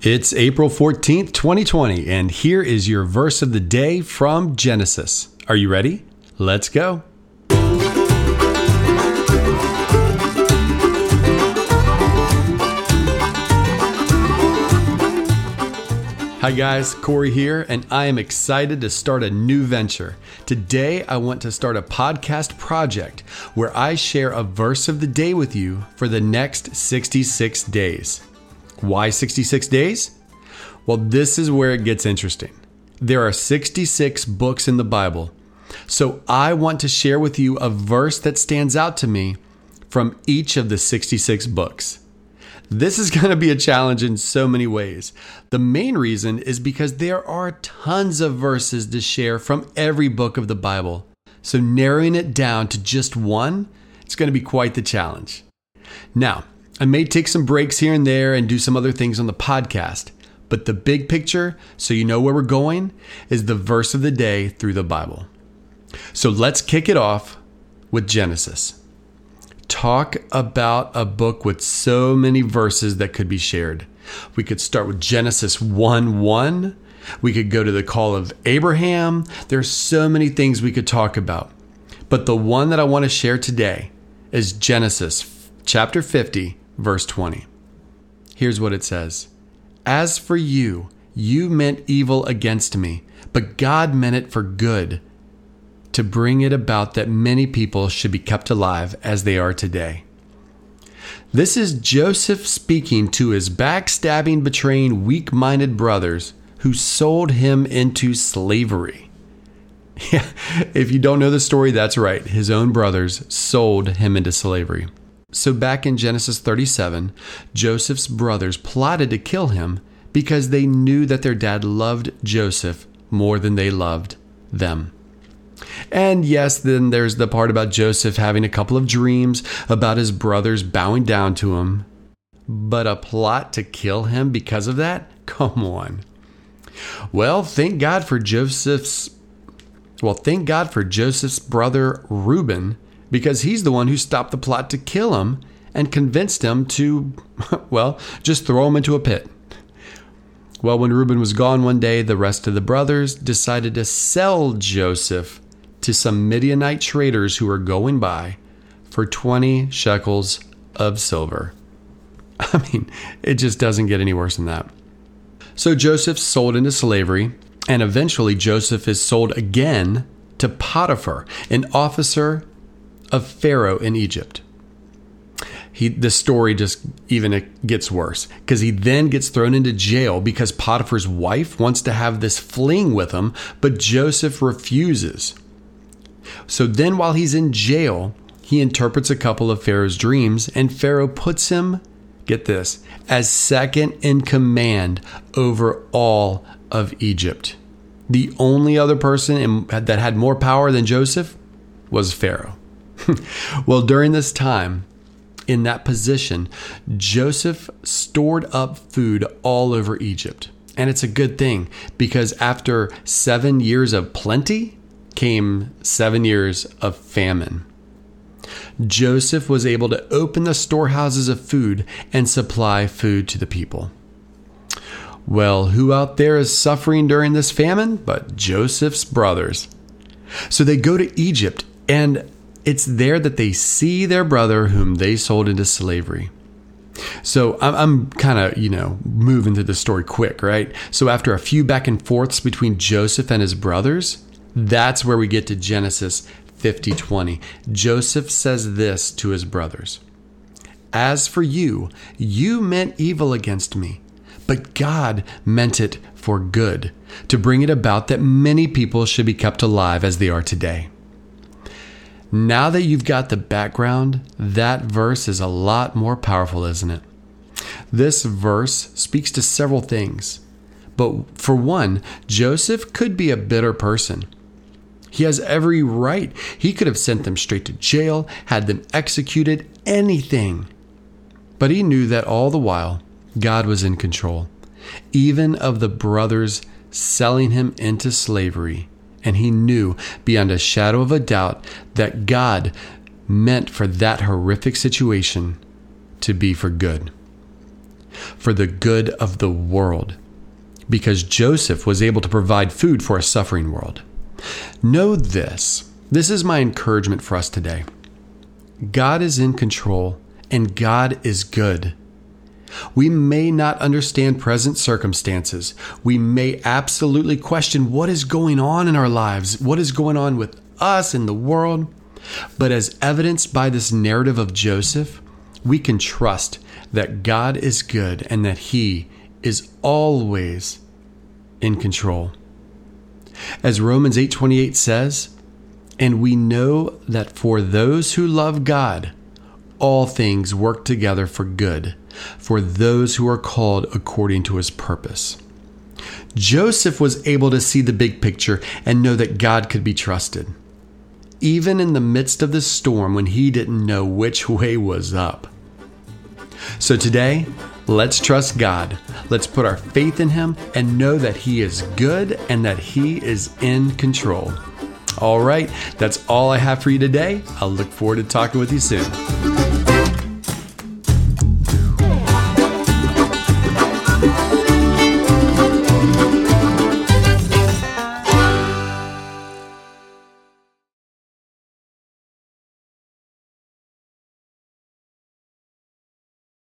It's April 14th, 2020, and here is your verse of the day from Genesis. Are you ready? Let's go. Hi, guys, Corey here, and I am excited to start a new venture. Today, I want to start a podcast project where I share a verse of the day with you for the next 66 days. Why 66 days? Well, this is where it gets interesting. There are 66 books in the Bible, so I want to share with you a verse that stands out to me from each of the 66 books. This is going to be a challenge in so many ways. The main reason is because there are tons of verses to share from every book of the Bible. So, narrowing it down to just one, it's going to be quite the challenge. Now, I may take some breaks here and there and do some other things on the podcast, but the big picture, so you know where we're going, is the verse of the day through the Bible. So, let's kick it off with Genesis talk about a book with so many verses that could be shared. We could start with Genesis 1 1. We could go to the call of Abraham. There's so many things we could talk about. But the one that I want to share today is Genesis chapter 50, verse 20. Here's what it says As for you, you meant evil against me, but God meant it for good to bring it about that many people should be kept alive as they are today. This is Joseph speaking to his backstabbing, betraying, weak minded brothers who sold him into slavery. Yeah, if you don't know the story, that's right. His own brothers sold him into slavery. So, back in Genesis 37, Joseph's brothers plotted to kill him because they knew that their dad loved Joseph more than they loved them. And yes, then there's the part about Joseph having a couple of dreams about his brothers bowing down to him. But a plot to kill him because of that? Come on. Well, thank God for Joseph's well, thank God for Joseph's brother Reuben because he's the one who stopped the plot to kill him and convinced him to well, just throw him into a pit. Well, when Reuben was gone one day, the rest of the brothers decided to sell Joseph to some Midianite traders who were going by for 20 shekels of silver. I mean, it just doesn't get any worse than that. So Joseph's sold into slavery, and eventually Joseph is sold again to Potiphar, an officer of Pharaoh in Egypt. He, the story just even gets worse because he then gets thrown into jail because Potiphar's wife wants to have this fling with him, but Joseph refuses. So then, while he's in jail, he interprets a couple of Pharaoh's dreams, and Pharaoh puts him, get this, as second in command over all of Egypt. The only other person in, that had more power than Joseph was Pharaoh. well, during this time, in that position, Joseph stored up food all over Egypt. And it's a good thing because after seven years of plenty, came seven years of famine. Joseph was able to open the storehouses of food and supply food to the people. Well, who out there is suffering during this famine but Joseph's brothers? So they go to Egypt, and it's there that they see their brother whom they sold into slavery. So I'm, kind of, you know, moving through the story quick, right? So after a few back and forths between Joseph and his brothers, that's where we get to Genesis 50:20. Joseph says this to his brothers. As for you, you meant evil against me, but God meant it for good, to bring it about that many people should be kept alive as they are today. Now that you've got the background, that verse is a lot more powerful, isn't it? This verse speaks to several things. But for one, Joseph could be a bitter person. He has every right. He could have sent them straight to jail, had them executed, anything. But he knew that all the while, God was in control, even of the brothers selling him into slavery. And he knew beyond a shadow of a doubt that God meant for that horrific situation to be for good. for the good of the world, because Joseph was able to provide food for a suffering world. Know this this is my encouragement for us today. God is in control and God is good. We may not understand present circumstances. We may absolutely question what is going on in our lives, what is going on with us in the world. But as evidenced by this narrative of Joseph, we can trust that God is good and that He is always in control. As Romans 8:28 says, and we know that for those who love God, all things work together for good, for those who are called according to his purpose. Joseph was able to see the big picture and know that God could be trusted, even in the midst of the storm when he didn't know which way was up. So today, let's trust God. Let's put our faith in him and know that he is good and that he is in control. All right, that's all I have for you today. I'll look forward to talking with you soon.